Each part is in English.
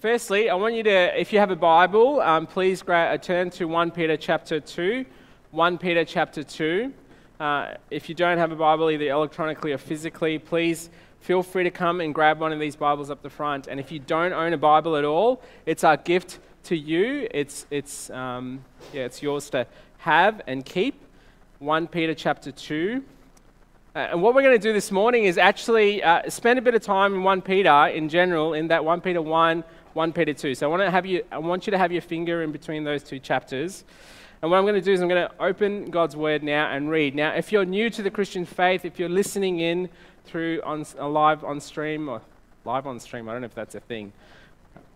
firstly, I want you to, if you have a Bible, um, please gra- uh, turn to 1 Peter chapter 2. 1 Peter chapter 2. Uh, if you don't have a Bible, either electronically or physically, please feel free to come and grab one of these Bibles up the front. And if you don't own a Bible at all, it's our gift to you. It's, it's, um, yeah, it's yours to have and keep. 1 Peter chapter 2. Uh, and what we're going to do this morning is actually uh, spend a bit of time in 1 Peter in general, in that 1 Peter 1, 1 Peter 2. So I want, to have you, I want you to have your finger in between those two chapters. And what I'm going to do is I'm going to open God's Word now and read. Now, if you're new to the Christian faith, if you're listening in through on, uh, live on stream, or live on stream, I don't know if that's a thing,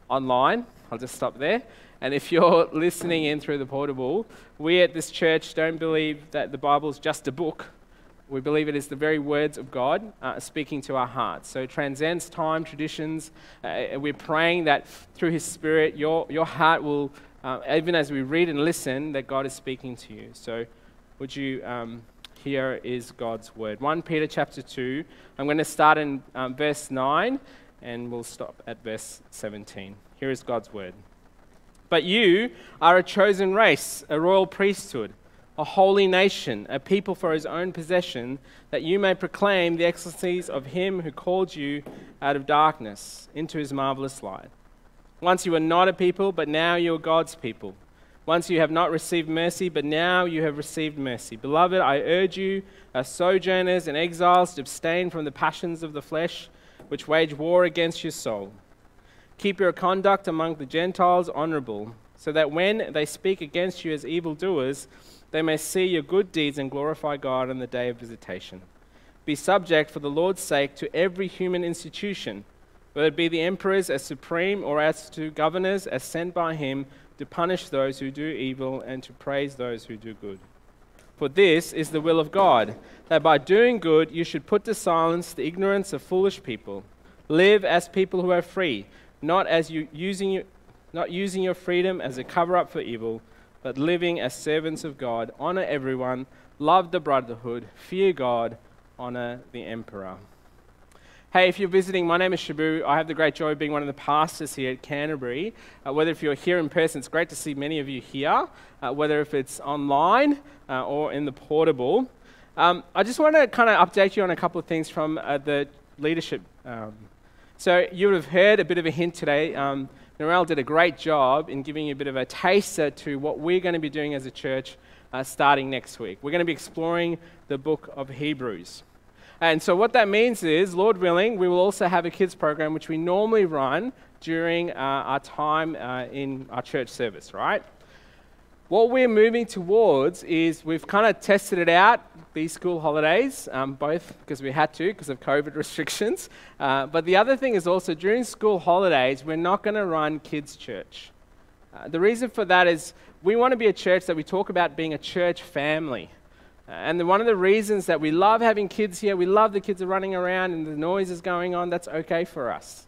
online, I'll just stop there. And if you're listening in through the portable, we at this church don't believe that the Bible is just a book. We believe it is the very words of God uh, speaking to our hearts. So it transcends time, traditions. Uh, we're praying that through His Spirit, your, your heart will, uh, even as we read and listen, that God is speaking to you. So would you, um, here is God's word. 1 Peter chapter 2. I'm going to start in um, verse 9 and we'll stop at verse 17. Here is God's word. But you are a chosen race, a royal priesthood, a holy nation, a people for his own possession, that you may proclaim the excellencies of him who called you out of darkness into his marvelous light. Once you were not a people, but now you are God's people. Once you have not received mercy, but now you have received mercy. Beloved, I urge you, as sojourners and exiles, to abstain from the passions of the flesh, which wage war against your soul. Keep your conduct among the Gentiles honorable, so that when they speak against you as evildoers, they may see your good deeds and glorify God on the day of visitation. Be subject for the Lord's sake to every human institution, whether it be the emperors as supreme or as to governors as sent by him to punish those who do evil and to praise those who do good. For this is the will of God, that by doing good you should put to silence the ignorance of foolish people. Live as people who are free not as you using not using your freedom as a cover up for evil, but living as servants of God. Honor everyone, love the brotherhood, fear God, honor the emperor. Hey, if you're visiting, my name is Shabu. I have the great joy of being one of the pastors here at Canterbury. Uh, whether if you're here in person, it's great to see many of you here, uh, whether if it's online uh, or in the portable. Um, I just want to kind of update you on a couple of things from uh, the leadership um, so you would have heard a bit of a hint today. Um, Narelle did a great job in giving you a bit of a taster to what we're going to be doing as a church uh, starting next week. We're going to be exploring the book of Hebrews. And so, what that means is, Lord willing, we will also have a kids program which we normally run during uh, our time uh, in our church service, right? What we're moving towards is we've kind of tested it out these school holidays, um, both because we had to because of COVID restrictions. Uh, but the other thing is also during school holidays, we're not going to run kids' church. Uh, the reason for that is we want to be a church that we talk about being a church family. Uh, and the, one of the reasons that we love having kids here, we love the kids are running around and the noise is going on, that's okay for us.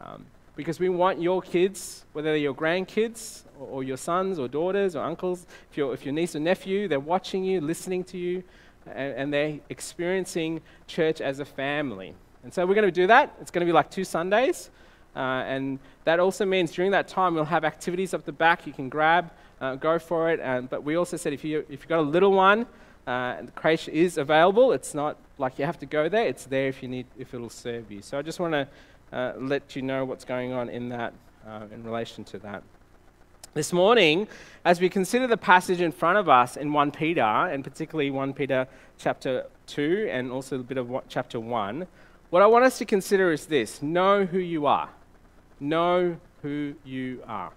Um, because we want your kids, whether they're your grandkids or, your sons or daughters or uncles, if, you if your niece or nephew, they're watching you, listening to you, and, and they're experiencing church as a family. And so we're going to do that. It's going to be like two Sundays. Uh, and that also means during that time we'll have activities up the back you can grab, uh, go for it. And, but we also said if, you, if you've got a little one, uh, the creche is available. It's not like you have to go there. It's there if you need, if it'll serve you. So I just want to uh, let you know what's going on in that, uh, in relation to that. This morning, as we consider the passage in front of us in 1 Peter, and particularly 1 Peter chapter 2 and also a bit of chapter 1, what I want us to consider is this know who you are. Know who you are.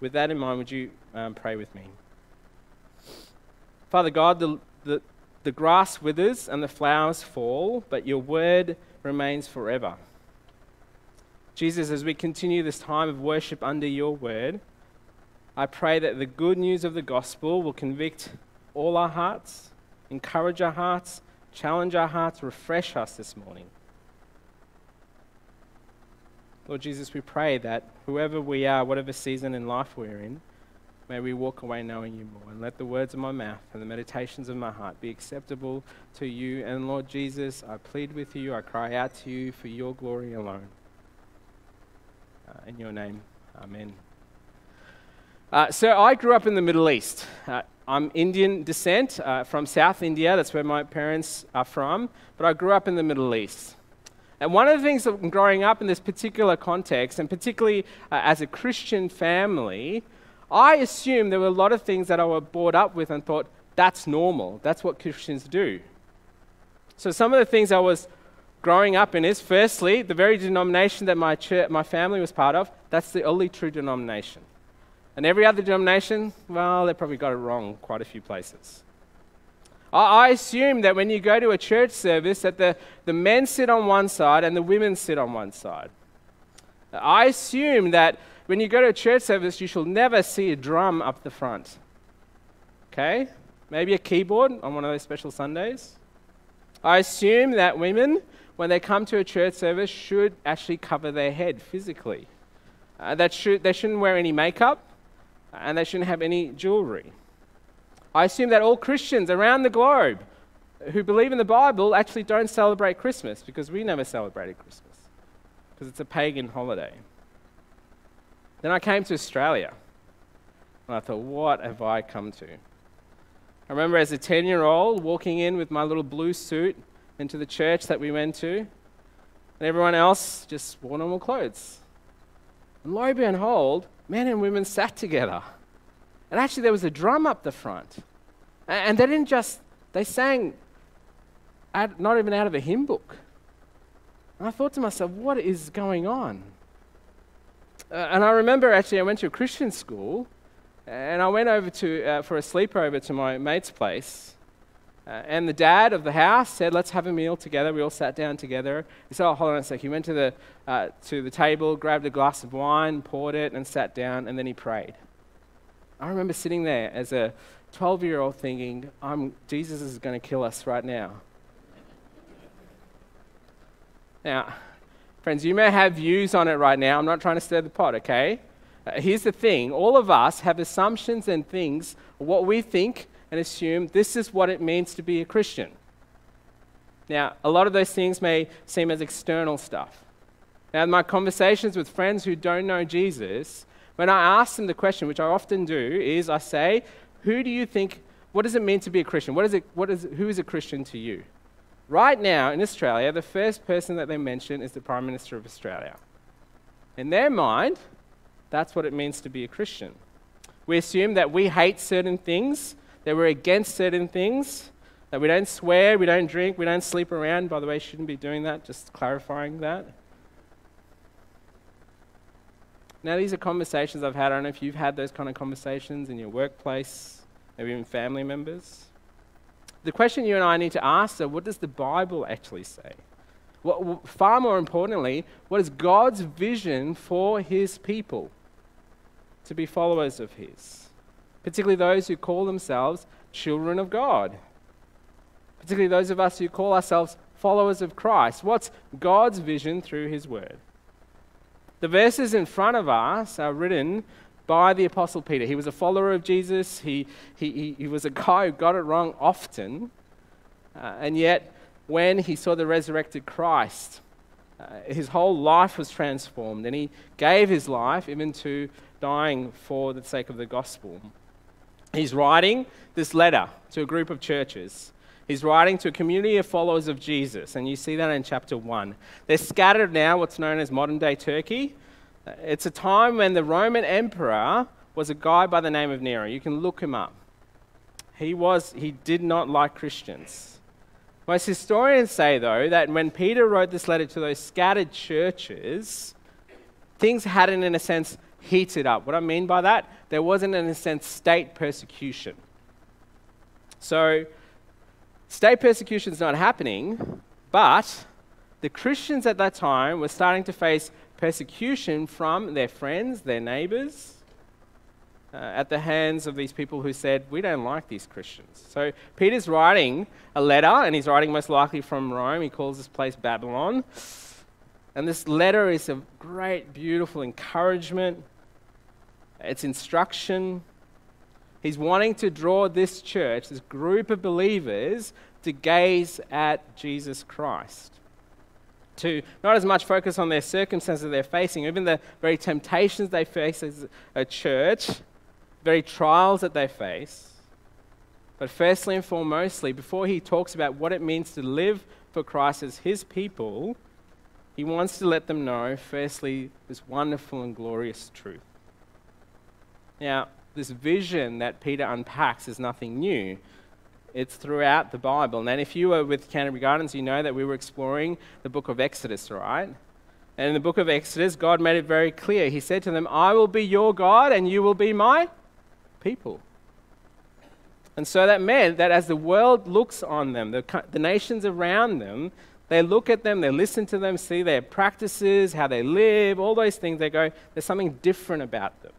With that in mind, would you um, pray with me? Father God, the, the, the grass withers and the flowers fall, but your word remains forever. Jesus, as we continue this time of worship under your word, I pray that the good news of the gospel will convict all our hearts, encourage our hearts, challenge our hearts, refresh us this morning. Lord Jesus, we pray that whoever we are, whatever season in life we're in, may we walk away knowing you more. And let the words of my mouth and the meditations of my heart be acceptable to you. And Lord Jesus, I plead with you, I cry out to you for your glory alone. Uh, in your name, amen. Uh, so I grew up in the Middle East. Uh, I'm Indian descent uh, from South India. That's where my parents are from. But I grew up in the Middle East. And one of the things that growing up in this particular context, and particularly uh, as a Christian family, I assumed there were a lot of things that I was brought up with and thought, that's normal. That's what Christians do. So some of the things I was growing up in is firstly, the very denomination that my, church, my family was part of, that's the only true denomination. And every other denomination, well, they probably got it wrong quite a few places. I, assume that when you go to a church service, that the, the men sit on one side and the women sit on one side. I assume that when you go to a church service, you shall never see a drum up the front. Okay? Maybe a keyboard on one of those special Sundays. I assume that women, when they come to a church service, should actually cover their head physically. Uh, that should, they shouldn't wear any makeup and they shouldn't have any jewelry. I assume that all Christians around the globe who believe in the Bible actually don't celebrate Christmas because we never celebrated Christmas because it's a pagan holiday. Then I came to Australia and I thought, what have I come to? I remember as a 10 year old walking in with my little blue suit into the church that we went to, and everyone else just wore normal clothes. And lo and behold, men and women sat together. And actually, there was a drum up the front. And they didn't just, they sang not even out of a hymn book. And I thought to myself, what is going on? Uh, and I remember actually, I went to a Christian school, and I went over to, uh, for a sleepover to my mate's place. Uh, and the dad of the house said, Let's have a meal together. We all sat down together. He said, Oh, hold on a sec. He went to the, uh, to the table, grabbed a glass of wine, poured it, and sat down, and then he prayed. I remember sitting there as a 12 year old thinking, I'm, Jesus is going to kill us right now. now, friends, you may have views on it right now. I'm not trying to stir the pot, okay? Uh, here's the thing all of us have assumptions and things, what we think and assume this is what it means to be a Christian. Now, a lot of those things may seem as external stuff. Now, in my conversations with friends who don't know Jesus, when I ask them the question, which I often do, is I say, Who do you think, what does it mean to be a Christian? What is it, what is, who is a Christian to you? Right now in Australia, the first person that they mention is the Prime Minister of Australia. In their mind, that's what it means to be a Christian. We assume that we hate certain things that we're against certain things, that we don't swear, we don't drink, we don't sleep around. By the way, shouldn't be doing that, just clarifying that. Now, these are conversations I've had. I don't know if you've had those kind of conversations in your workplace, maybe even family members. The question you and I need to ask is what does the Bible actually say? What, far more importantly, what is God's vision for his people to be followers of his? Particularly those who call themselves children of God, particularly those of us who call ourselves followers of Christ. What's God's vision through His Word? The verses in front of us are written by the Apostle Peter. He was a follower of Jesus, he, he, he was a guy who got it wrong often, uh, and yet when he saw the resurrected Christ, uh, his whole life was transformed, and he gave his life even to dying for the sake of the gospel. He's writing this letter to a group of churches. He's writing to a community of followers of Jesus, and you see that in chapter 1. They're scattered now, what's known as modern day Turkey. It's a time when the Roman emperor was a guy by the name of Nero. You can look him up. He, was, he did not like Christians. Most historians say, though, that when Peter wrote this letter to those scattered churches, things hadn't, in a sense, heated up. What I mean by that, there wasn't, in a sense, state persecution. So, state persecution is not happening, but the Christians at that time were starting to face persecution from their friends, their neighbors, uh, at the hands of these people who said, We don't like these Christians. So Peter's writing a letter, and he's writing most likely from Rome. He calls this place Babylon. And this letter is a great, beautiful encouragement it's instruction. He's wanting to draw this church, this group of believers, to gaze at Jesus Christ. to not as much focus on their circumstances they're facing, even the very temptations they face as a church, very trials that they face. But firstly and foremostly, before he talks about what it means to live for Christ as his people, he wants to let them know, firstly, this wonderful and glorious truth. Now, this vision that Peter unpacks is nothing new. It's throughout the Bible. And if you were with Canterbury Gardens, you know that we were exploring the book of Exodus, right? And in the book of Exodus, God made it very clear. He said to them, I will be your God and you will be my people. And so that meant that as the world looks on them, the, the nations around them, they look at them, they listen to them, see their practices, how they live, all those things, they go, there's something different about them.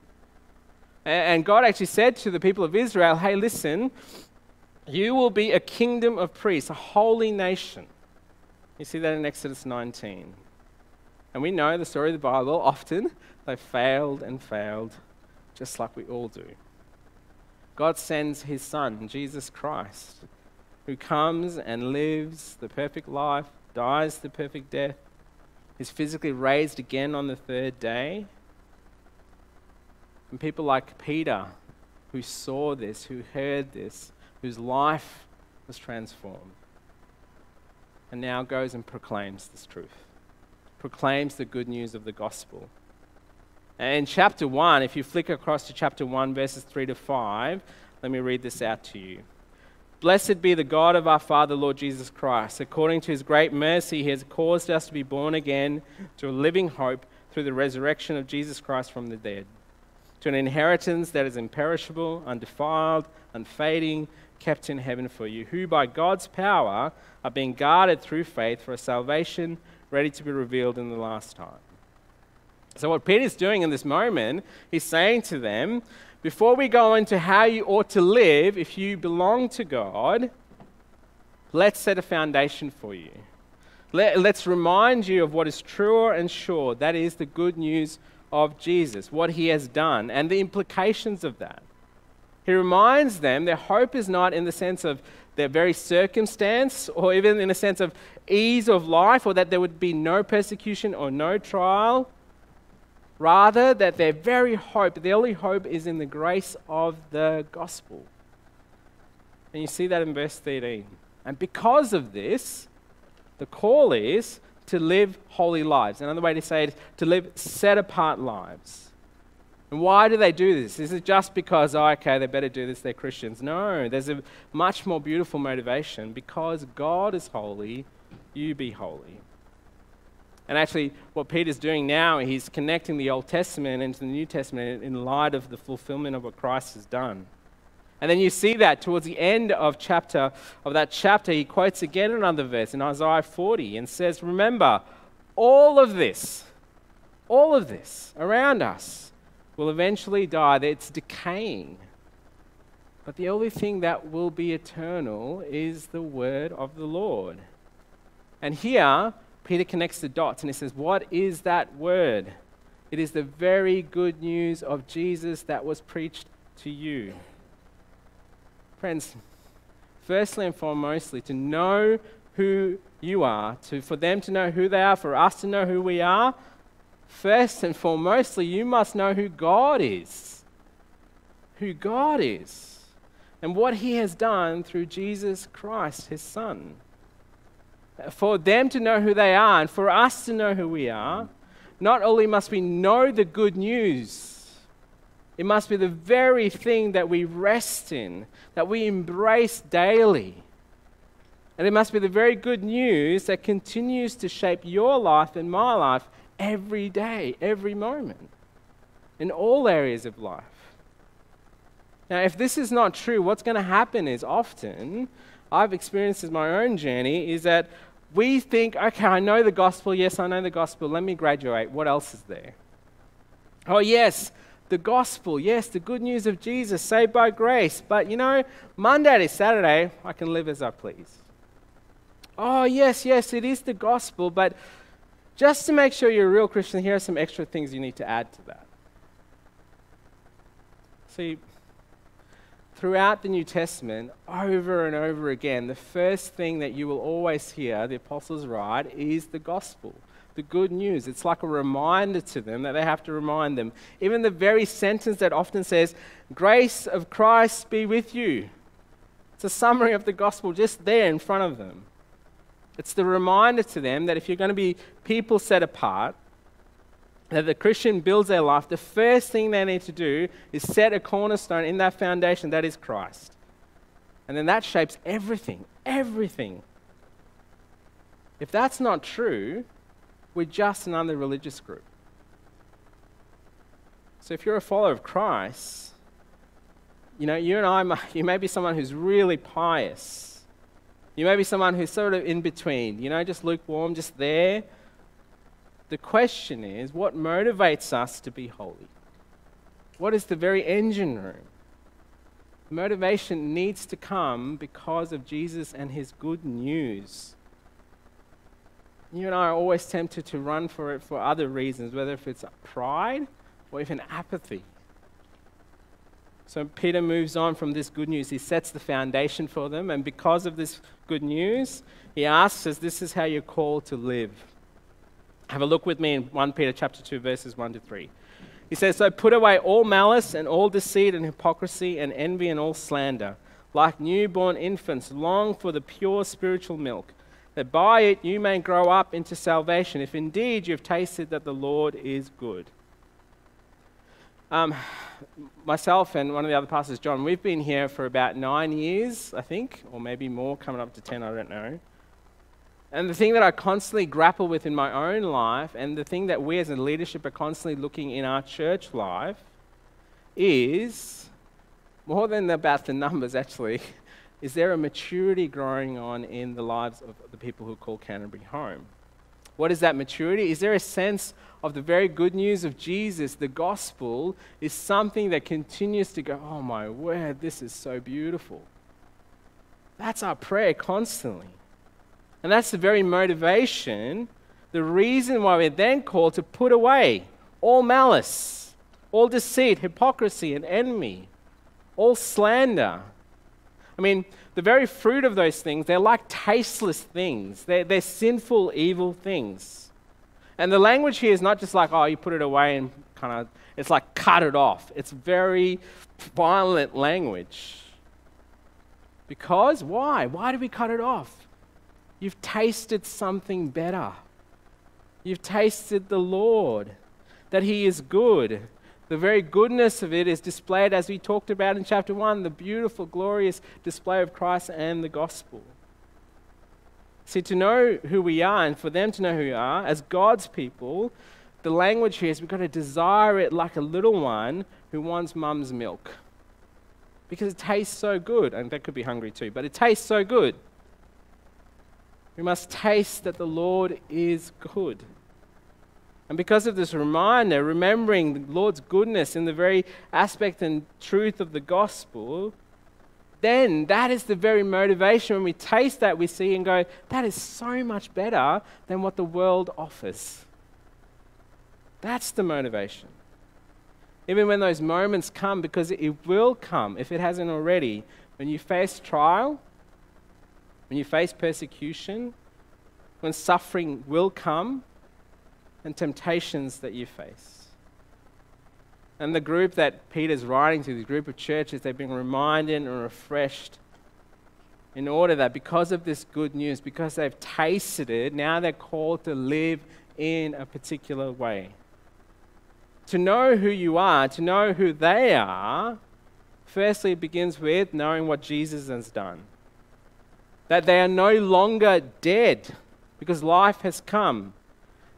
And God actually said to the people of Israel, hey, listen, you will be a kingdom of priests, a holy nation. You see that in Exodus 19. And we know the story of the Bible, often they failed and failed, just like we all do. God sends his Son, Jesus Christ, who comes and lives the perfect life, dies the perfect death, is physically raised again on the third day. And people like Peter, who saw this, who heard this, whose life was transformed, and now goes and proclaims this truth, proclaims the good news of the gospel. And in chapter 1, if you flick across to chapter 1, verses 3 to 5, let me read this out to you. Blessed be the God of our Father, Lord Jesus Christ. According to his great mercy, he has caused us to be born again to a living hope through the resurrection of Jesus Christ from the dead, to an inheritance that is imperishable, undefiled, unfading, kept in heaven for you, who by God's power are being guarded through faith for a salvation ready to be revealed in the last time. So, what Peter's doing in this moment, he's saying to them, before we go into how you ought to live if you belong to God, let's set a foundation for you. Let, us remind you of what is truer and sure. That is the good news of Jesus, what he has done, and the implications of that. He reminds them their hope is not in the sense of their very circumstance or even in a sense of ease of life or that there would be no persecution or no trial. Rather, that their very hope, their only hope, is in the grace of the gospel. And you see that in verse 13. And because of this, the call is to live holy lives. Another way to say it is to live set apart lives. And why do they do this? Is it just because, oh, okay, they better do this, they're Christians? No, there's a much more beautiful motivation. Because God is holy, you be holy. And actually, what Peter's doing now, he's connecting the Old Testament into the New Testament in light of the fulfillment of what Christ has done. And then you see that towards the end of chapter of that chapter, he quotes again another verse in Isaiah 40 and says, Remember, all of this, all of this around us will eventually die. It's decaying. But the only thing that will be eternal is the word of the Lord. And here, Peter connects the dots and he says, What is that word? It is the very good news of Jesus that was preached to you. Friends, firstly and foremostly, to know who you are, to, for them to know who they are, for us to know who we are, first and foremostly, you must know who God is. Who God is. And what He has done through Jesus Christ, His Son for them to know who they are and for us to know who we are, not only must we know the good news, it must be the very thing that we rest in, that we embrace daily. And it must be the very good news that continues to shape your life and my life every day, every moment, in all areas of life. Now, if this is not true, what's going to happen is often I've experienced in my own journey is that we think, okay, I know the gospel. Yes, I know the gospel. Let me graduate. What else is there? Oh, yes, the gospel. Yes, the good news of Jesus, saved by grace. But you know, Monday to Saturday, I can live as I please. Oh, yes, yes, it is the gospel. But just to make sure you're a real Christian, here are some extra things you need to add to that. See, throughout the New Testament, over and over again, the first thing that you will always hear the apostles write is the gospel, the good news. It's like a reminder to them that they have to remind them. Even the very sentence that often says, Grace of Christ be with you. It's a summary of the gospel just there in front of them. It's the reminder to them that if you're going to be people set apart, that the Christian builds their life, the first thing they need to do is set a cornerstone in that foundation that is Christ. And then that shapes everything, everything. If that's not true, we're just another religious group. So if you're a follower of Christ, you know, you and I, you may be someone who's really pious. You may be someone who's sort of in between, you know, just lukewarm, just there. The question is what motivates us to be holy? What is the very engine room? Motivation needs to come because of Jesus and his good news. You and I are always tempted to run for it for other reasons, whether if it's pride or even apathy. So Peter moves on from this good news. He sets the foundation for them, and because of this good news, he asks us, This is how you're called to live. Have a look with me in 1 Peter chapter 2, verses 1 to 3. He says, So put away all malice and all deceit and hypocrisy and envy and all slander. Like newborn infants, long for the pure spiritual milk, that by it you may grow up into salvation, if indeed you've tasted that the Lord is good. Um, myself and one of the other pastors, John, we've been here for about nine years, I think, or maybe more, coming up to 10, I don't know. And the thing that I constantly grapple with in my own life, and the thing that we as a leadership are constantly looking in our church life, is more than about the numbers actually, is there a maturity growing on in the lives of the people who call Canterbury home? What is that maturity? Is there a sense of the very good news of Jesus, the gospel, is something that continues to go, oh my word, this is so beautiful? That's our prayer constantly. And that's the very motivation, the reason why we're then called to put away all malice, all deceit, hypocrisy, and envy, all slander. I mean, the very fruit of those things, they're like tasteless things, they're, they're sinful, evil things. And the language here is not just like, oh, you put it away and kind of, it's like cut it off. It's very violent language. Because why? Why do we cut it off? You've tasted something better. You've tasted the Lord, that He is good. The very goodness of it is displayed, as we talked about in chapter 1, the beautiful, glorious display of Christ and the gospel. See, to know who we are and for them to know who we are, as God's people, the language here is we've got to desire it like a little one who wants mum's milk. Because it tastes so good. And that could be hungry too, but it tastes so good. We must taste that the Lord is good. And because of this reminder, remembering the Lord's goodness in the very aspect and truth of the gospel, then that is the very motivation. When we taste that, we see and go, that is so much better than what the world offers. That's the motivation. Even when those moments come, because it will come, if it hasn't already, when you face trial, when you face persecution, when suffering will come, and temptations that you face. And the group that Peter's writing to, the group of churches, they've been reminded and refreshed in order that because of this good news, because they've tasted it, now they're called to live in a particular way. To know who you are, to know who they are, firstly, begins with knowing what Jesus has done that they are no longer dead because life has come.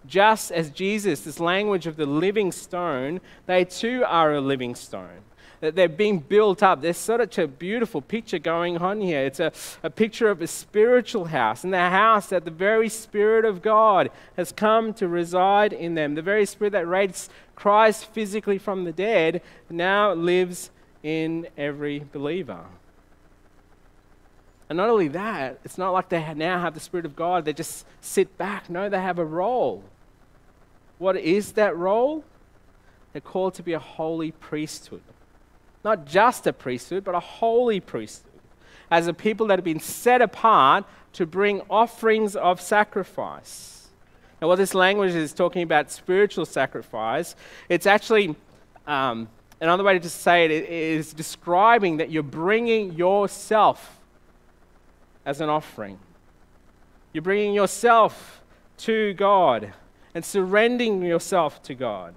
Just as Jesus, this language of the living stone, they too are a living stone. That they're being built up. There's such a beautiful picture going on here. It's a, a picture of a spiritual house, and the house that the very Spirit of God has come to reside in them. The very Spirit that raised Christ physically from the dead now lives in every believer. And not only that, it's not like they now have the Spirit of God, they just sit back. No, they have a role. What is that role? They're called to be a holy priesthood. not just a priesthood, but a holy priesthood, as a people that have been set apart to bring offerings of sacrifice. Now, what this language is talking about spiritual sacrifice, it's actually um, another way to just say it is describing that you're bringing yourself as an offering. You're bringing yourself to God and surrendering yourself to God.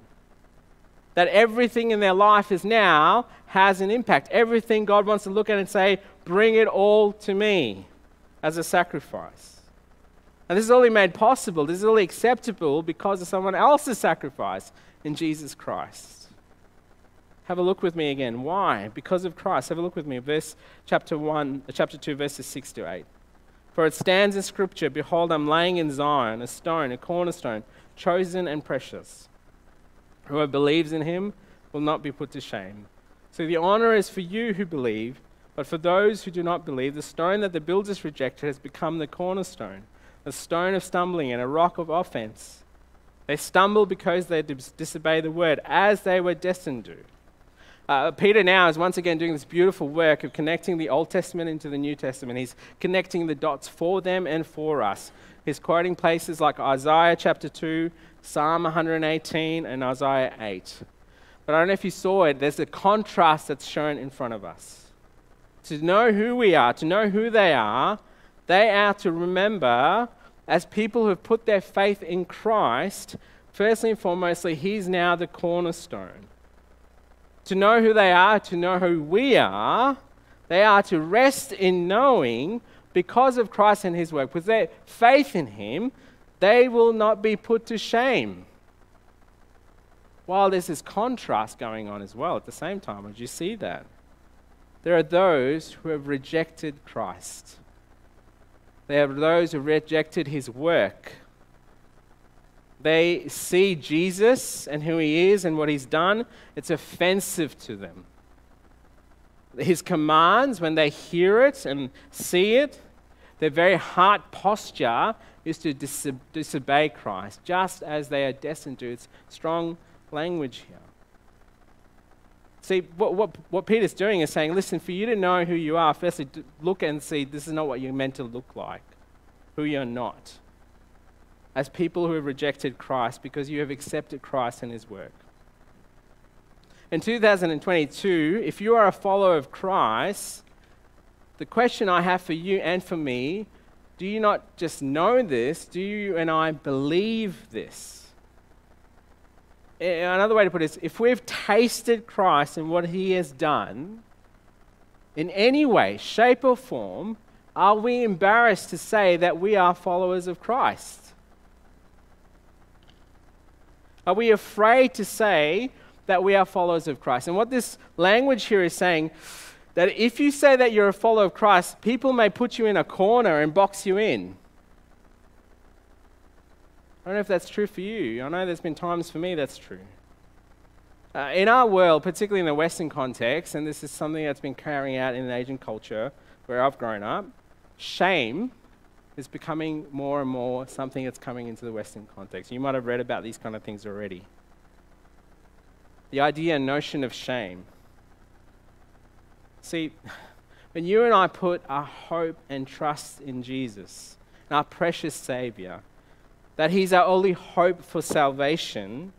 That everything in their life is now has an impact. Everything God wants to look at and say, bring it all to me as a sacrifice. And this is only made possible, this is only acceptable because of someone else's sacrifice in Jesus Christ. Have a look with me again. Why? Because of Christ. Have a look with me. Verse chapter 1, chapter 2, verses 6 to 8. For it stands in Scripture Behold, I'm laying in Zion a stone, a cornerstone, chosen and precious. Whoever believes in him will not be put to shame. So the honor is for you who believe, but for those who do not believe, the stone that the builders rejected has become the cornerstone, a stone of stumbling and a rock of offense. They stumble because they disobey the word, as they were destined to. Uh, Peter now is once again doing this beautiful work of connecting the Old Testament into the New Testament. He's connecting the dots for them and for us. He's quoting places like Isaiah chapter 2, Psalm 118, and Isaiah 8. But I don't know if you saw it, there's a contrast that's shown in front of us. To know who we are, to know who they are, they are to remember, as people who have put their faith in Christ, firstly and foremostly, He's now the cornerstone to know who they are, to know who we are, they are to rest in knowing because of Christ and his work, with their faith in him, they will not be put to shame. While there's this contrast going on as well at the same time, did you see that? There are those who have rejected Christ. There are those who rejected his work. They see Jesus and who he is and what he's done, it's offensive to them. His commands, when they hear it and see it, their very heart posture is to dis- disobey Christ, just as they are destined to. It's strong language here. See, what, what, what Peter's doing is saying, listen, for you to know who you are, firstly, look and see this is not what you're meant to look like, who you're not as people who have rejected Christ because you have accepted Christ and his work. In 2022, if you are a follower of Christ, the question I have for you and for me do you not just know this? Do you and I believe this? Eh, another way to put it is if we've tasted Christ and what he has done, in any way, shape, or form, are we embarrassed to say that we are followers of Christ? Are we afraid to say that we are followers of Christ? And what this language here is saying that if you say that you're a follower of Christ, people may put you in a corner and box you in. I don't know if that's true for you. I know there's been times for me that's true. Uh, in our world, particularly in the Western context, and this is something that's been carrying out in an Asian culture where I've grown up, shame is becoming more and more something that's coming into the Western context. You might have read about these kind of things already. The idea and notion of shame. See, when you and I put our hope and trust in Jesus, our precious Savior, that He's our only hope for salvation,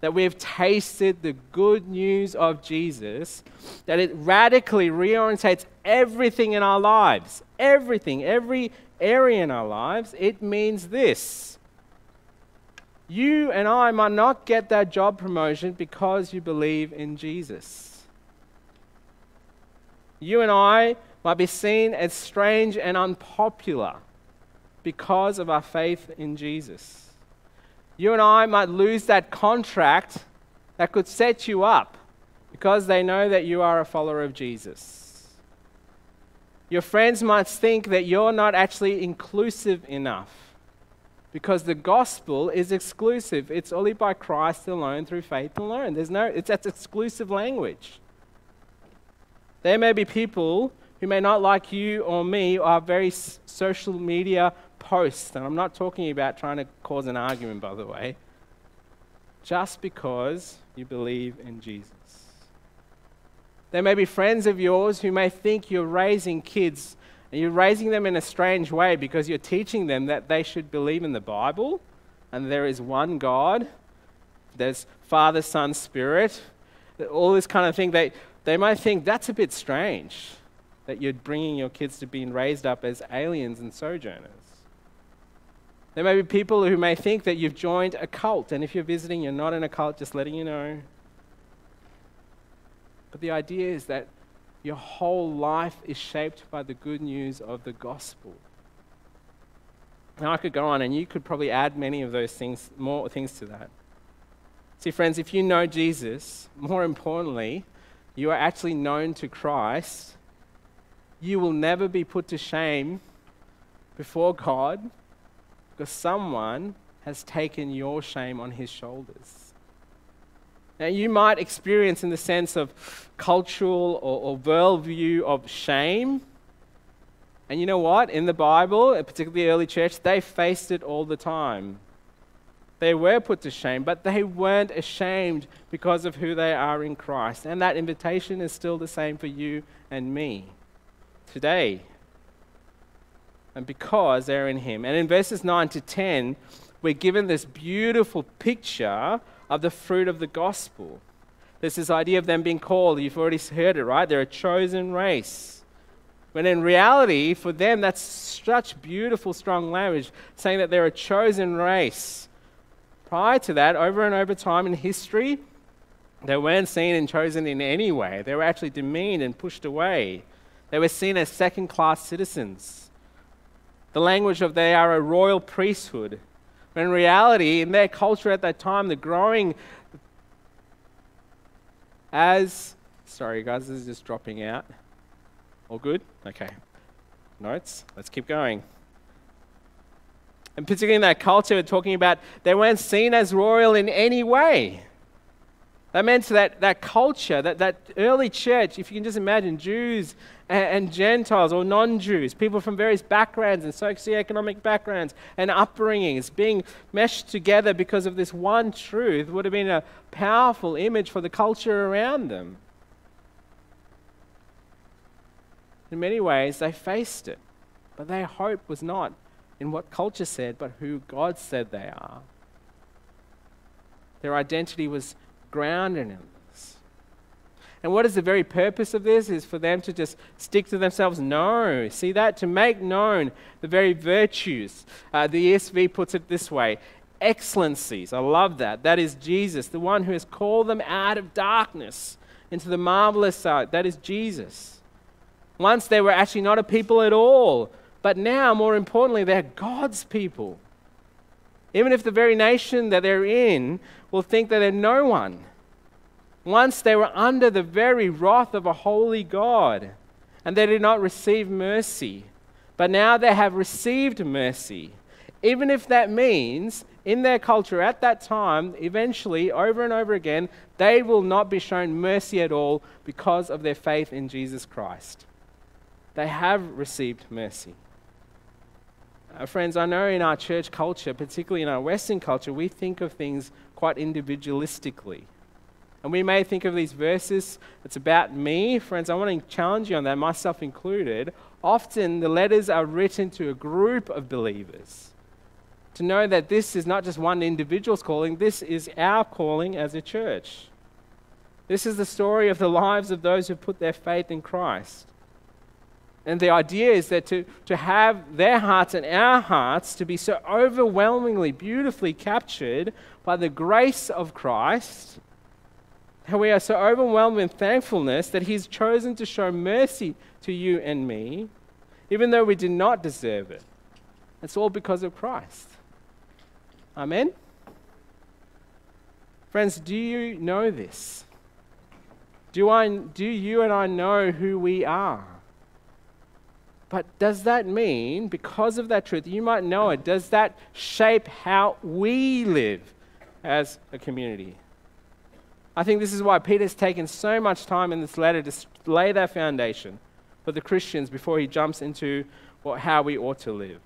that we have tasted the good news of Jesus, that it radically reorientates everything in our lives. Everything, every area in our lives. It means this you and I might not get that job promotion because you believe in Jesus. You and I might be seen as strange and unpopular because of our faith in Jesus you and I might lose that contract that could set you up because they know that you are a follower of Jesus. Your friends might think that you're not actually inclusive enough because the gospel is exclusive. It's only by Christ alone, through faith alone. There's no, it's that's exclusive language. There may be people who may not like you or me or our very social media posts, and I'm not talking about trying to cause an argument, by the way, just because you believe in Jesus. There may be friends of yours who may think you're raising kids and you're raising them in a strange way because you're teaching them that they should believe in the Bible and there is one God, there's Father, Son, Spirit, all this kind of thing. They, they might think that's a bit strange that you're bringing your kids to being raised up as aliens and sojourners. There may be people who may think that you've joined a cult, and if you're visiting, you're not in a cult, just letting you know. But the idea is that your whole life is shaped by the good news of the gospel. Now, I could go on, and you could probably add many of those things, more things to that. See, friends, if you know Jesus, more importantly, you are actually known to Christ, you will never be put to shame before God because someone has taken your shame on his shoulders. Now, you might experience, in the sense of cultural or, or worldview of shame. And you know what? In the Bible, particularly the early church, they faced it all the time. They were put to shame, but they weren't ashamed because of who they are in Christ. And that invitation is still the same for you and me today and because they're in Him. And in verses 9 to 10, we're given this beautiful picture of the fruit of the gospel. There's this idea of them being called. You've already heard it, right? They're a chosen race. When in reality, for them, that's such beautiful, strong language, saying that they're a chosen race. Prior to that, over and over time in history, they weren't seen and chosen in any way. They were actually demeaned and pushed away. They were seen as second class citizens the language of they are a royal priesthood. When in reality, in their culture at that time, the growing as. Sorry, guys, this is just dropping out. All good? Okay. Notes? Let's keep going. And particularly in that culture, we're talking about they weren't seen as royal in any way. That meant that, that culture, that, that early church, if you can just imagine Jews and, and Gentiles or non Jews, people from various backgrounds and socioeconomic backgrounds and upbringings being meshed together because of this one truth would have been a powerful image for the culture around them. In many ways, they faced it, but their hope was not in what culture said, but who God said they are. Their identity was grounded in this. And what is the very purpose of this? Is for them to just stick to themselves? No. See that? To make known the very virtues. Uh, the ESV puts it this way excellencies. I love that. That is Jesus, the one who has called them out of darkness into the marvelous light. That is Jesus. Once they were actually not a people at all, but now, more importantly, they're God's people. Even if the very nation that they're in will think that they're no one. Once they were under the very wrath of a holy God, and they did not receive mercy. But now they have received mercy. Even if that means, in their culture at that time, eventually, over and over again, they will not be shown mercy at all because of their faith in Jesus Christ. They have received mercy. Uh, friends, I know in our church culture, particularly in our Western culture, we think of things quite individualistically. And we may think of these verses, it's about me. Friends, I want to challenge you on that, myself included. Often the letters are written to a group of believers. To know that this is not just one individual's calling, this is our calling as a church. This is the story of the lives of those who put their faith in Christ. And the idea is that to, to have their hearts and our hearts to be so overwhelmingly, beautifully captured by the grace of Christ, how we are so overwhelmed with thankfulness that He's chosen to show mercy to you and me, even though we did not deserve it. It's all because of Christ. Amen? Friends, do you know this? Do, I, do you and I know who we are? But does that mean, because of that truth, you might know it, does that shape how we live as a community? I think this is why Peter's taken so much time in this letter to lay that foundation for the Christians before he jumps into well, how we ought to live.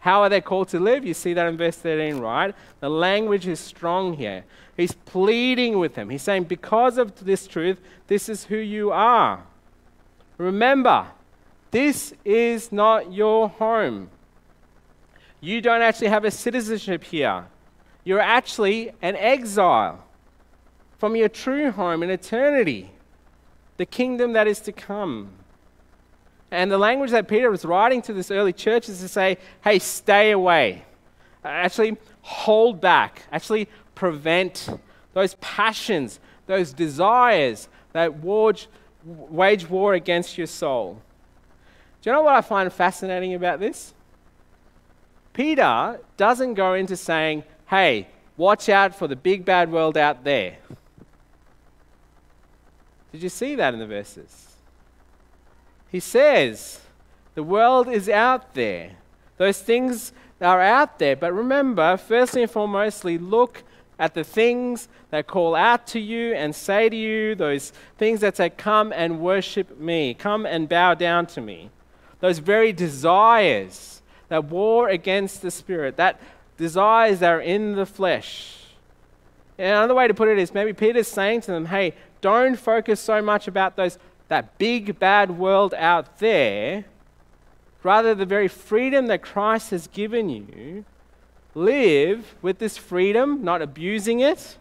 How are they called to live? You see that in verse 13, right? The language is strong here. He's pleading with them. He's saying, Because of this truth, this is who you are. Remember, this is not your home. You don't actually have a citizenship here. You're actually an exile from your true home in eternity, the kingdom that is to come. And the language that Peter was writing to this early church is to say, hey, stay away. Actually, hold back. Actually, prevent those passions, those desires that wage, wage war against your soul. Do you know what I find fascinating about this? Peter doesn't go into saying, hey, watch out for the big bad world out there. Did you see that in the verses? He says, the world is out there. Those things are out there. But remember, firstly and foremostly, look at the things that call out to you and say to you, those things that say, Come and worship me, come and bow down to me. Those very desires that war against the spirit, that desires that are in the flesh. And another way to put it is maybe Peter's saying to them, Hey, don't focus so much about those that big bad world out there, rather, the very freedom that Christ has given you, live with this freedom, not abusing it,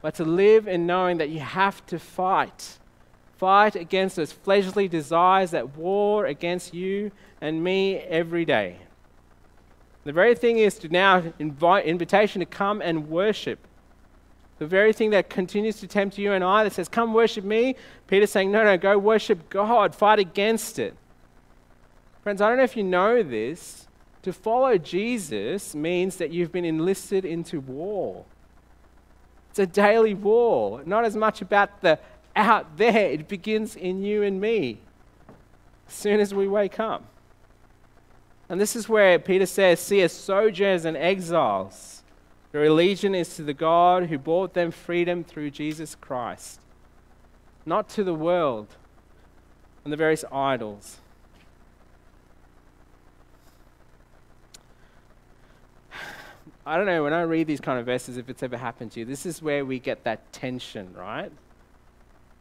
but to live in knowing that you have to fight. Fight against those fleshly desires that war against you and me every day. The very thing is to now invite invitation to come and worship the very thing that continues to tempt you and I that says, Come worship me. Peter's saying, No, no, go worship God. Fight against it. Friends, I don't know if you know this. To follow Jesus means that you've been enlisted into war. It's a daily war, not as much about the out there. It begins in you and me as soon as we wake up. And this is where Peter says, See, as sojourners and exiles their allegiance is to the God who brought them freedom through Jesus Christ, not to the world and the various idols. I don't know, when I read these kind of verses, if it's ever happened to you, this is where we get that tension, right?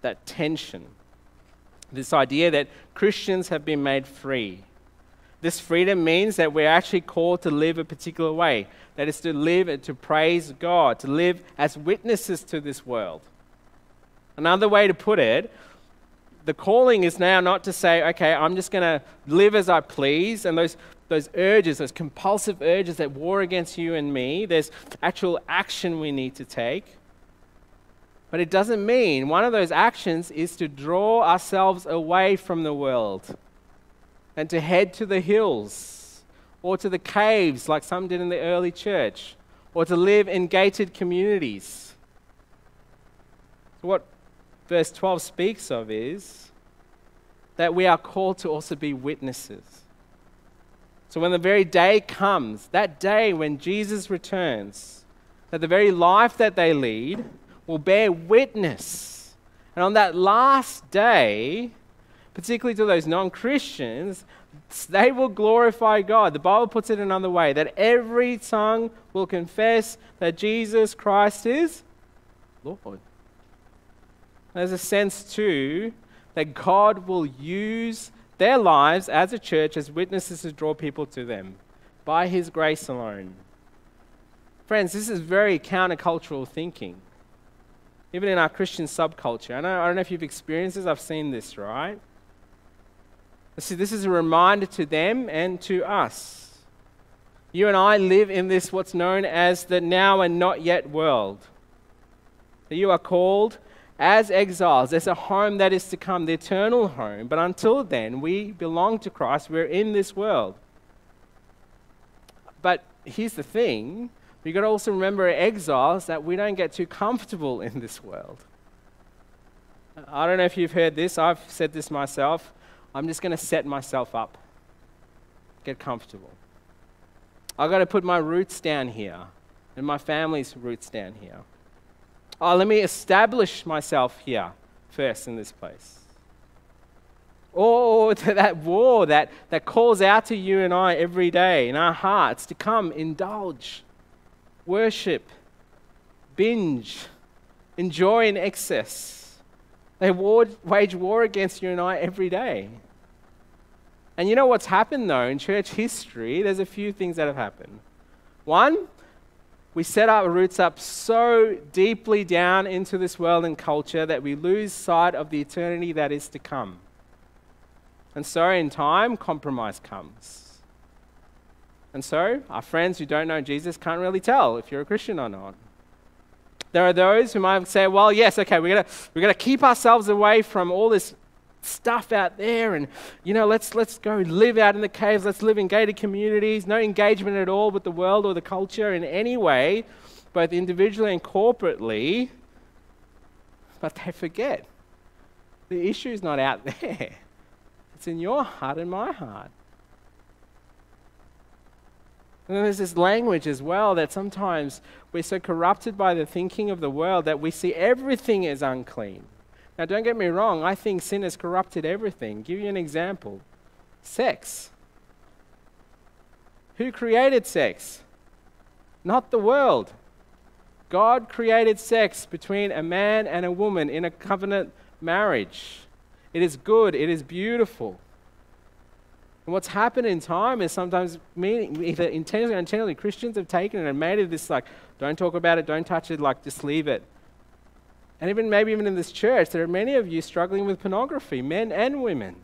That tension. This idea that Christians have been made free this freedom means that we're actually called to live a particular way. That is to live and to praise God, to live as witnesses to this world. Another way to put it, the calling is now not to say, okay, I'm just going to live as I please, and those, those urges, those compulsive urges that war against you and me, there's actual action we need to take. But it doesn't mean one of those actions is to draw ourselves away from the world and to head to the hills or to the caves like some did in the early church or to live in gated communities. What verse 12 speaks of is that we are called to also be witnesses. So when the very day comes, that day when Jesus returns, that the very life that they lead will bear witness. And on that last day, particularly to those non Christians, they will glorify God. The Bible puts it another way that every tongue will confess that Jesus Christ is Lord. There's a sense, too, that God will use their lives as a church as witnesses to draw people to them by His grace alone. Friends, this is very countercultural thinking. Even in our Christian subculture. I, know, I don't know if you've experienced this, I've seen this, right? See, this is a reminder to them and to us. You and I live in this, what's known as the now and not yet world. You are called as exiles. There's a home that is to come, the eternal home. But until then, we belong to Christ. We're in this world. But here's the thing we've got to also remember, exiles, that we don't get too comfortable in this world. I don't know if you've heard this, I've said this myself. I'm just going to set myself up, get comfortable. I've got to put my roots down here and my family's roots down here. Oh, let me establish myself here first in this place. Or oh, to that war that, that calls out to you and I every day in our hearts to come, indulge, worship, binge, enjoy in excess. They war, wage war against you and I every day. And you know what's happened though in church history? There's a few things that have happened. One, we set our roots up so deeply down into this world and culture that we lose sight of the eternity that is to come. And so, in time, compromise comes. And so, our friends who don't know Jesus can't really tell if you're a Christian or not. There are those who might say, well, yes, okay, we're going we're to keep ourselves away from all this stuff out there and you know let's let's go live out in the caves. Let's live in gated communities. No engagement at all with the world or the culture in any way both individually and corporately. But they forget. The issue is not out there. It's in your heart and my heart. And then there's this language as well that sometimes we're so corrupted by the thinking of the world that we see everything as unclean now, don't get me wrong, I think sin has corrupted everything. Give you an example sex. Who created sex? Not the world. God created sex between a man and a woman in a covenant marriage. It is good, it is beautiful. And what's happened in time is sometimes, either intentionally or unintentionally, Christians have taken it and made it this like, don't talk about it, don't touch it, like, just leave it. And even maybe even in this church, there are many of you struggling with pornography, men and women.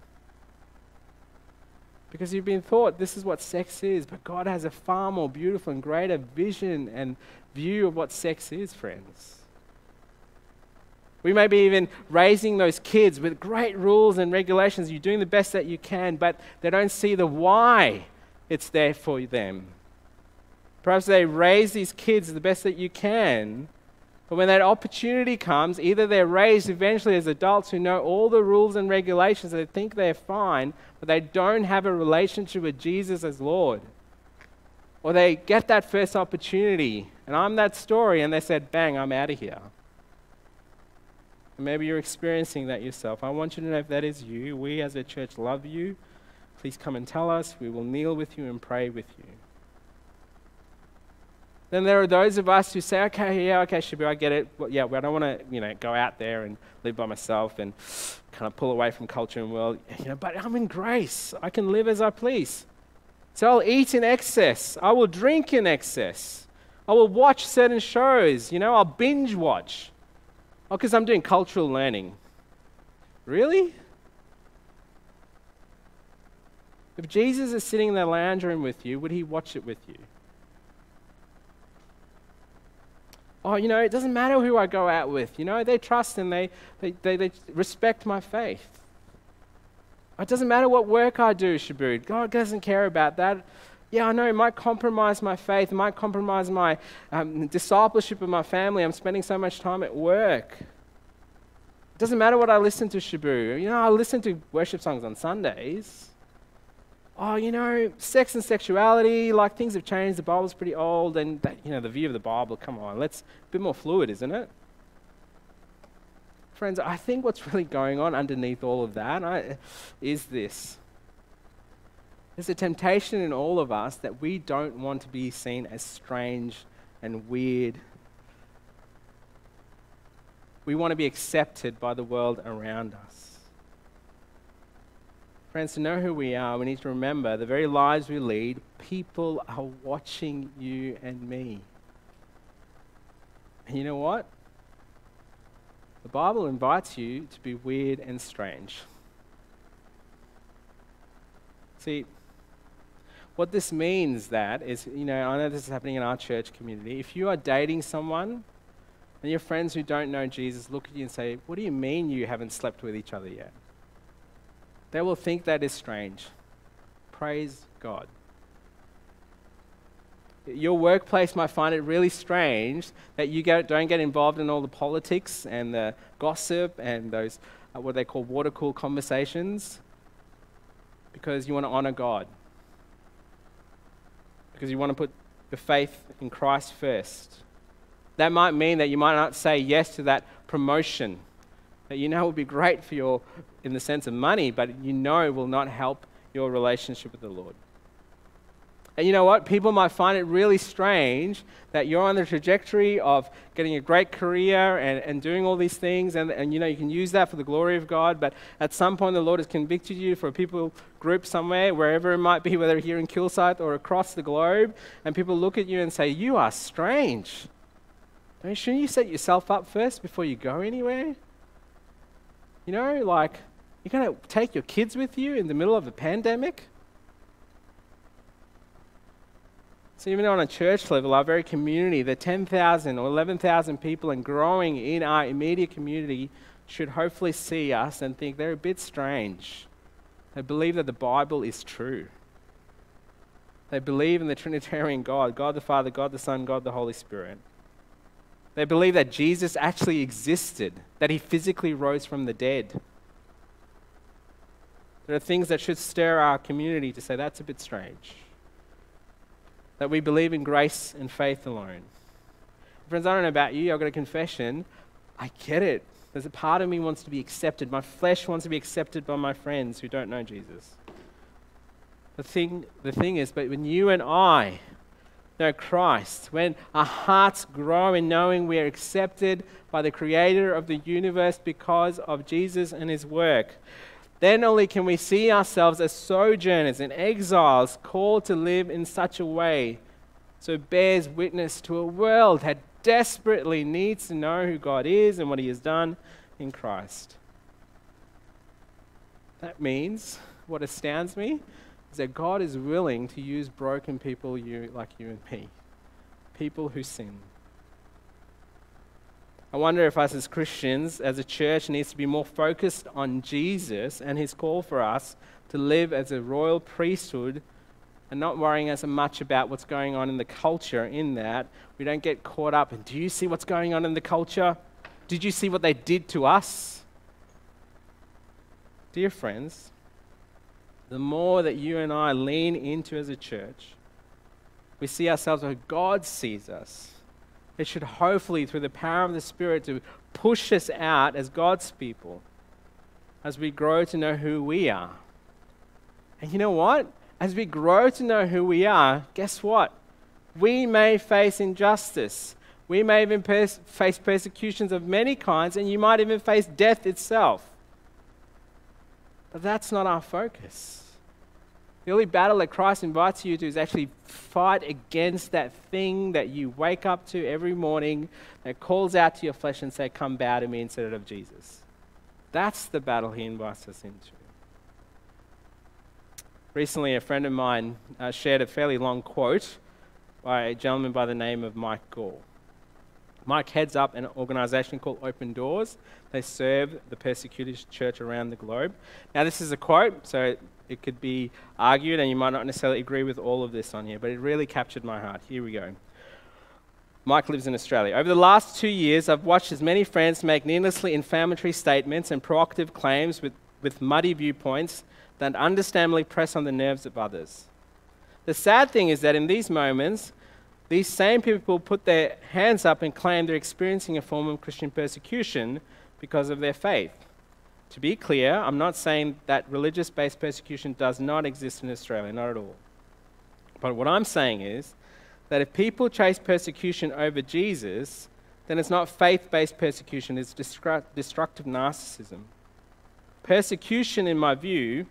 Because you've been taught this is what sex is, but God has a far more beautiful and greater vision and view of what sex is, friends. We may be even raising those kids with great rules and regulations. You're doing the best that you can, but they don't see the why it's there for them. Perhaps they raise these kids the best that you can, but when that opportunity comes, either they're raised eventually as adults who know all the rules and regulations, they think they're fine, but they don't have a relationship with Jesus as Lord. Or they get that first opportunity, and I'm that story, and they said, bang, I'm out of here. And maybe you're experiencing that yourself. I want you to know if that is you. We as a church love you. Please come and tell us. We will kneel with you and pray with you. Then there are those of us who say, okay, yeah, okay, Shabu, I get it. Well, yeah, well, I don't want to, you know, go out there and live by myself and kind of pull away from culture and world. You know, but I'm in grace. I can live as I please. So I'll eat in excess. I will drink in excess. I will watch certain shows. You know, I'll binge watch. Oh, because I'm doing cultural learning. Really? If Jesus is sitting in the lounge room with you, would he watch it with you? Oh, you know, it doesn't matter who I go out with. You know, they trust and they, they, they, they respect my faith. It doesn't matter what work I do, Shabud. God doesn't care about that. Yeah, I know it might compromise my faith, it might compromise my um, discipleship of my family. I'm spending so much time at work. It doesn't matter what I listen to, Shabu. You know, I listen to worship songs on Sundays oh, you know, sex and sexuality, like things have changed, the Bible's pretty old, and that, you know, the view of the Bible, come on, let's, a bit more fluid, isn't it? Friends, I think what's really going on underneath all of that I, is this. There's a temptation in all of us that we don't want to be seen as strange and weird. We want to be accepted by the world around us. Friends, to know who we are, we need to remember the very lives we lead, people are watching you and me. And you know what? The Bible invites you to be weird and strange. See, what this means that is, you know, I know this is happening in our church community. If you are dating someone and your friends who don't know Jesus look at you and say, What do you mean you haven't slept with each other yet? They will think that is strange. Praise God. Your workplace might find it really strange that you get, don't get involved in all the politics and the gossip and those, uh, what they call water cool conversations, because you want to honor God. Because you want to put your faith in Christ first. That might mean that you might not say yes to that promotion that you know will be great for your, in the sense of money, but you know will not help your relationship with the Lord. And you know what? People might find it really strange that you're on the trajectory of getting a great career and, and doing all these things, and, and you know you can use that for the glory of God. But at some point, the Lord has convicted you for a people group somewhere, wherever it might be, whether here in Kilsyth or across the globe, and people look at you and say, "You are strange." Don't, shouldn't you set yourself up first before you go anywhere? You know, like you're going to take your kids with you in the middle of a pandemic. So even on a church level, our very community, the 10,000 or 11,000 people and growing in our immediate community should hopefully see us and think they're a bit strange. They believe that the Bible is true. They believe in the Trinitarian God, God the Father, God the Son, God the Holy Spirit. They believe that Jesus actually existed, that he physically rose from the dead. There are things that should stir our community to say that's a bit strange that we believe in grace and faith alone. Friends, I don't know about you, I've got a confession. I get it. There's a part of me wants to be accepted. My flesh wants to be accepted by my friends who don't know Jesus. The thing, the thing is, but when you and I know Christ, when our hearts grow in knowing we are accepted by the Creator of the universe because of Jesus and His work, then only can we see ourselves as sojourners and exiles called to live in such a way so bears witness to a world that desperately needs to know who God is and what He has done in Christ. That means, what astounds me, is that God is willing to use broken people you, like you and me, people who sin. I wonder if us as Christians, as a church, needs to be more focused on Jesus and his call for us to live as a royal priesthood and not worrying as much about what's going on in the culture in that. We don't get caught up in, do you see what's going on in the culture? Did you see what they did to us? Dear friends, the more that you and I lean into as a church, we see ourselves where God sees us it should hopefully, through the power of the Spirit, to push us out as God's people as we grow to know who we are. And you know what? As we grow to know who we are, guess what? We may face injustice. We may even pers- face persecutions of many kinds, and you might even face death itself. But that's not our focus. The only battle that Christ invites you to is actually fight against that thing that you wake up to every morning that calls out to your flesh and say, Come bow to me instead of Jesus. That's the battle he invites us into. Recently, a friend of mine uh, shared a fairly long quote by a gentleman by the name of Mike Gore. Mike heads up an organization called Open Doors. They serve the persecuted church around the globe. Now, this is a quote, so it could be argued, and you might not necessarily agree with all of this on here, but it really captured my heart. Here we go. Mike lives in Australia. Over the last two years, I've watched as many friends make needlessly inflammatory statements and provocative claims with, with muddy viewpoints that understandably press on the nerves of others. The sad thing is that in these moments, these same people put their hands up and claim they're experiencing a form of Christian persecution because of their faith. To be clear, I'm not saying that religious based persecution does not exist in Australia, not at all. But what I'm saying is that if people chase persecution over Jesus, then it's not faith based persecution, it's destructive narcissism. Persecution, in my view,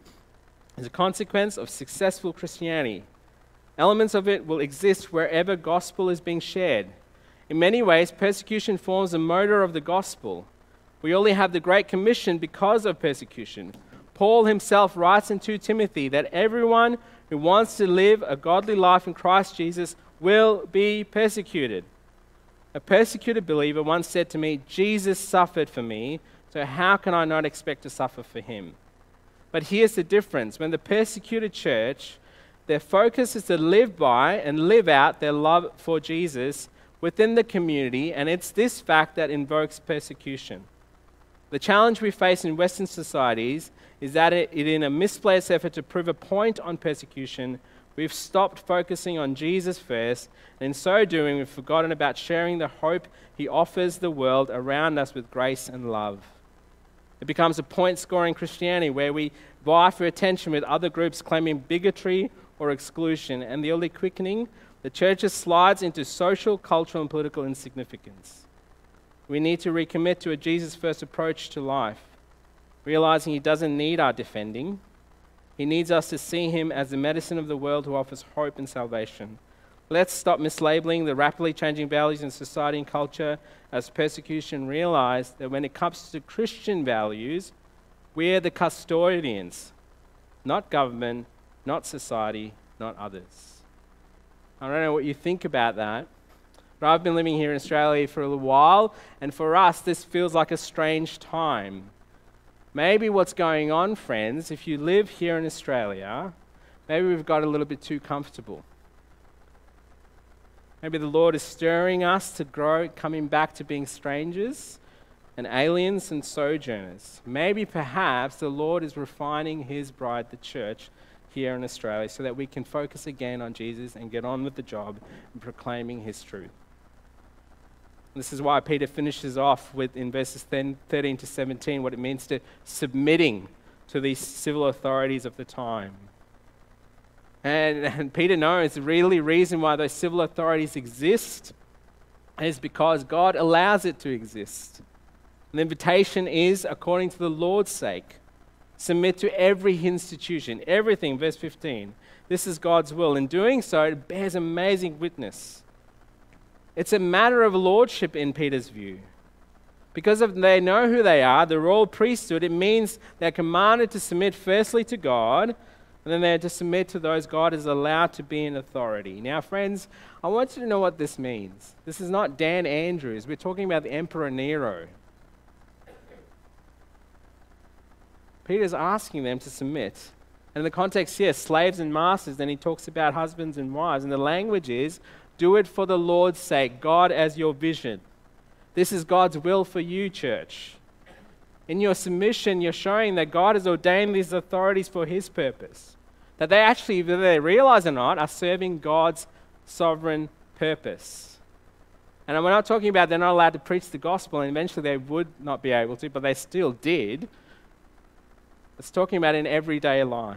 is a consequence of successful Christianity. Elements of it will exist wherever gospel is being shared. In many ways, persecution forms the motor of the gospel. We only have the Great Commission because of persecution. Paul himself writes in 2 Timothy that everyone who wants to live a godly life in Christ Jesus will be persecuted. A persecuted believer once said to me, Jesus suffered for me, so how can I not expect to suffer for him? But here's the difference when the persecuted church, their focus is to live by and live out their love for Jesus within the community, and it's this fact that invokes persecution. The challenge we face in Western societies is that it, in a misplaced effort to prove a point on persecution, we've stopped focusing on Jesus first, and in so doing, we've forgotten about sharing the hope he offers the world around us with grace and love. It becomes a point scoring Christianity where we vie for attention with other groups claiming bigotry or exclusion. And the early quickening, the church slides into social, cultural, and political insignificance. We need to recommit to a Jesus first approach to life, realizing He doesn't need our defending. He needs us to see Him as the medicine of the world who offers hope and salvation. Let's stop mislabeling the rapidly changing values in society and culture as persecution. Realize that when it comes to Christian values, we're the custodians, not government, not society, not others. I don't know what you think about that, but I've been living here in Australia for a little while, and for us, this feels like a strange time. Maybe what's going on, friends, if you live here in Australia, maybe we've got a little bit too comfortable. Maybe the Lord is stirring us to grow, coming back to being strangers and aliens and sojourners. Maybe perhaps the Lord is refining his bride, the church, here in Australia so that we can focus again on Jesus and get on with the job in proclaiming his truth. This is why Peter finishes off with in verses 10, 13 to 17 what it means to submitting to these civil authorities of the time. And, and Peter knows the really reason why those civil authorities exist is because God allows it to exist. And the invitation is according to the Lord's sake. Submit to every institution, everything, verse 15. This is God's will. In doing so, it bears amazing witness. It's a matter of lordship in Peter's view. Because if they know who they are, the royal priesthood, it means they're commanded to submit firstly to God and then they're to submit to those God is allowed to be in authority. Now, friends, I want you to know what this means. This is not Dan Andrews. We're talking about the Emperor Nero. Peter's asking them to submit. And in the context here, slaves and masters, then he talks about husbands and wives. And the language is do it for the Lord's sake, God as your vision. This is God's will for you, church. In your submission, you're showing that God has ordained these authorities for His purpose. That they actually, whether they realize or not, are serving God's sovereign purpose. And we're not talking about they're not allowed to preach the gospel, and eventually they would not be able to, but they still did. It's talking about in everyday life.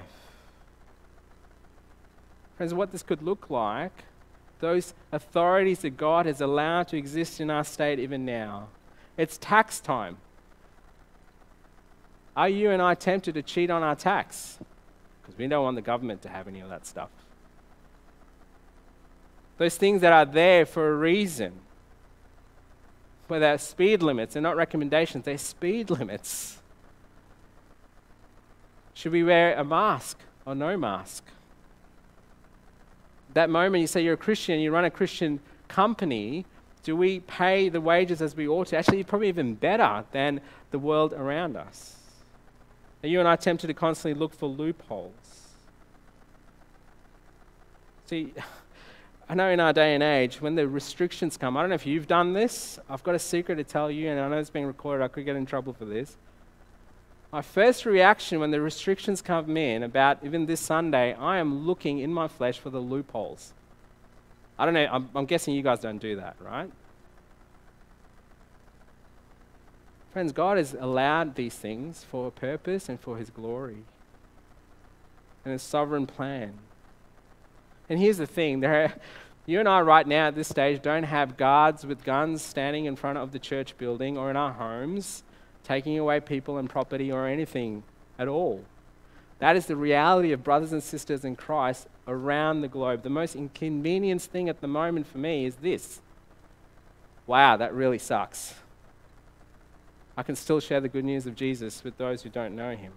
Friends, what this could look like, those authorities that God has allowed to exist in our state even now. It's tax time. Are you and I tempted to cheat on our tax? Because we don't want the government to have any of that stuff. Those things that are there for a reason. Where they're speed limits, they're not recommendations, they're speed limits. Should we wear a mask or no mask? That moment you say you're a Christian, you run a Christian company, do we pay the wages as we ought to? Actually, probably even better than the world around us. Are you and I tempted to constantly look for loopholes? See, I know in our day and age, when the restrictions come, I don't know if you've done this. I've got a secret to tell you, and I know it's being recorded. I could get in trouble for this. My first reaction when the restrictions come in about even this Sunday, I am looking in my flesh for the loopholes. I don't know, I'm, I'm guessing you guys don't do that, right? Friends, God has allowed these things for a purpose and for His glory and His sovereign plan. And here's the thing there are, you and I, right now at this stage, don't have guards with guns standing in front of the church building or in our homes, taking away people and property or anything at all. That is the reality of brothers and sisters in Christ around the globe. The most inconvenienced thing at the moment for me is this wow, that really sucks. I can still share the good news of Jesus with those who don't know him.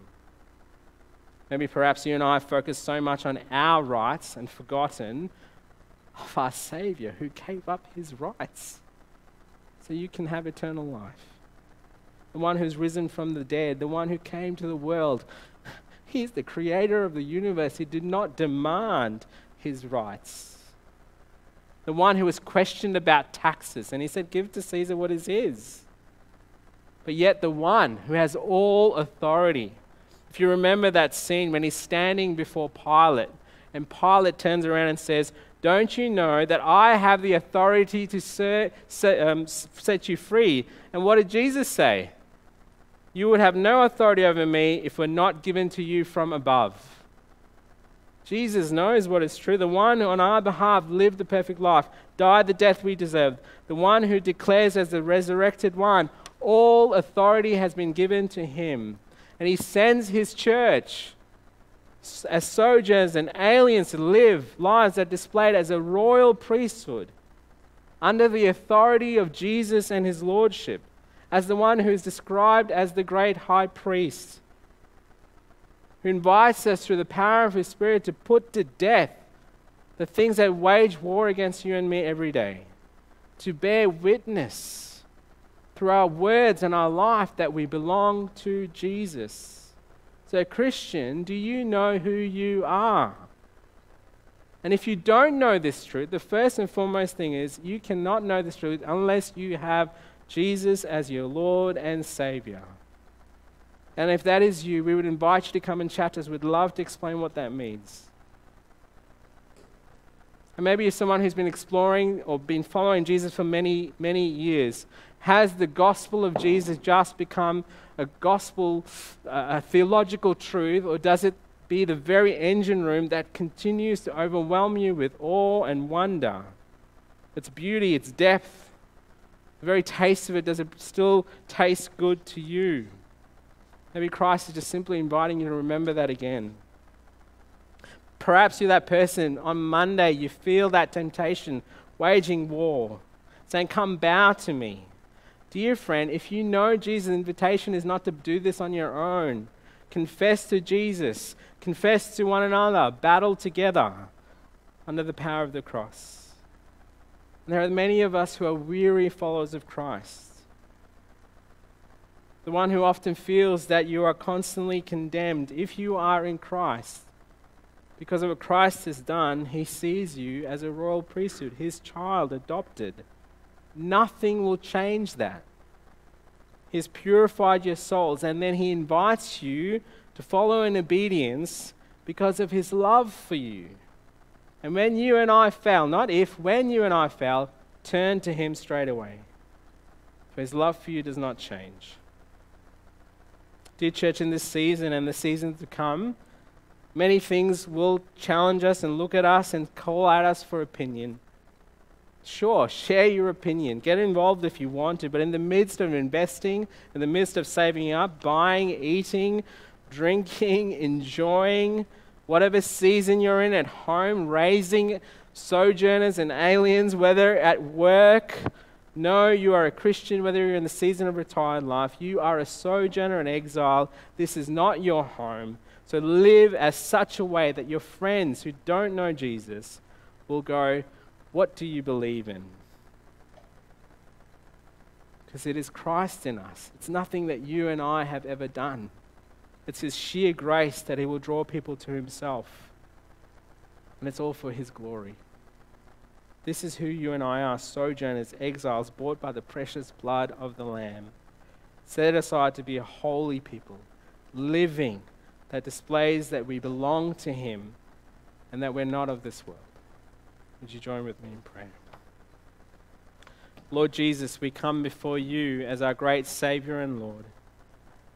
Maybe perhaps you and I focused so much on our rights and forgotten of our Savior who gave up his rights so you can have eternal life. The one who's risen from the dead, the one who came to the world. He's the creator of the universe. He did not demand his rights. The one who was questioned about taxes, and he said, Give to Caesar what is his but yet the one who has all authority. If you remember that scene when he's standing before Pilate, and Pilate turns around and says, Don't you know that I have the authority to um, set you free? And what did Jesus say? You would have no authority over me if were not given to you from above. Jesus knows what is true. The one who on our behalf lived the perfect life, died the death we deserved, the one who declares as the resurrected one, all authority has been given to him. And he sends his church as sojourners and aliens to live lives that are displayed as a royal priesthood under the authority of Jesus and his lordship, as the one who is described as the great high priest, who invites us through the power of his Spirit to put to death the things that wage war against you and me every day, to bear witness through our words and our life that we belong to Jesus. So, Christian, do you know who you are? And if you don't know this truth, the first and foremost thing is you cannot know this truth unless you have Jesus as your Lord and Savior. And if that is you, we would invite you to come and chat us. We'd love to explain what that means. And maybe you're someone who's been exploring or been following Jesus for many, many years. Has the gospel of Jesus just become a gospel, uh, a theological truth, or does it be the very engine room that continues to overwhelm you with awe and wonder. Its beauty, its depth, the very taste of it, does it still taste good to you? Maybe Christ is just simply inviting you to remember that again. Perhaps you're that person on Monday, you feel that temptation waging war, saying, Come bow to me. Dear friend, if you know Jesus' invitation is not to do this on your own, confess to Jesus, confess to one another, battle together under the power of the cross. And there are many of us who are weary followers of Christ. The one who often feels that you are constantly condemned. If you are in Christ, because of what Christ has done, he sees you as a royal priesthood, his child, adopted. Nothing will change that. He's purified your souls, and then he invites you to follow in obedience because of his love for you. And when you and I fell, not if, when you and I fell, turn to him straight away. For his love for you does not change. Dear church, in this season and the seasons to come, many things will challenge us and look at us and call at us for opinion. Sure, share your opinion. Get involved if you want to, but in the midst of investing, in the midst of saving up, buying, eating, drinking, enjoying whatever season you're in at home, raising sojourners and aliens, whether at work. No, you are a Christian, whether you're in the season of retired life. You are a sojourner and exile. This is not your home. So live as such a way that your friends who don't know Jesus will go, What do you believe in? Because it is Christ in us. It's nothing that you and I have ever done. It's His sheer grace that He will draw people to Himself. And it's all for His glory. This is who you and I are sojourners, exiles, bought by the precious blood of the Lamb, set aside to be a holy people, living that displays that we belong to Him and that we're not of this world. Would you join with me in prayer? Lord Jesus, we come before you as our great Savior and Lord.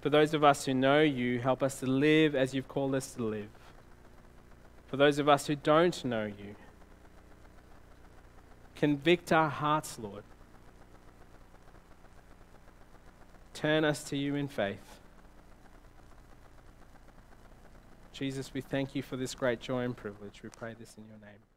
For those of us who know you, help us to live as you've called us to live. For those of us who don't know you, convict our hearts, Lord. Turn us to you in faith. Jesus, we thank you for this great joy and privilege. We pray this in your name.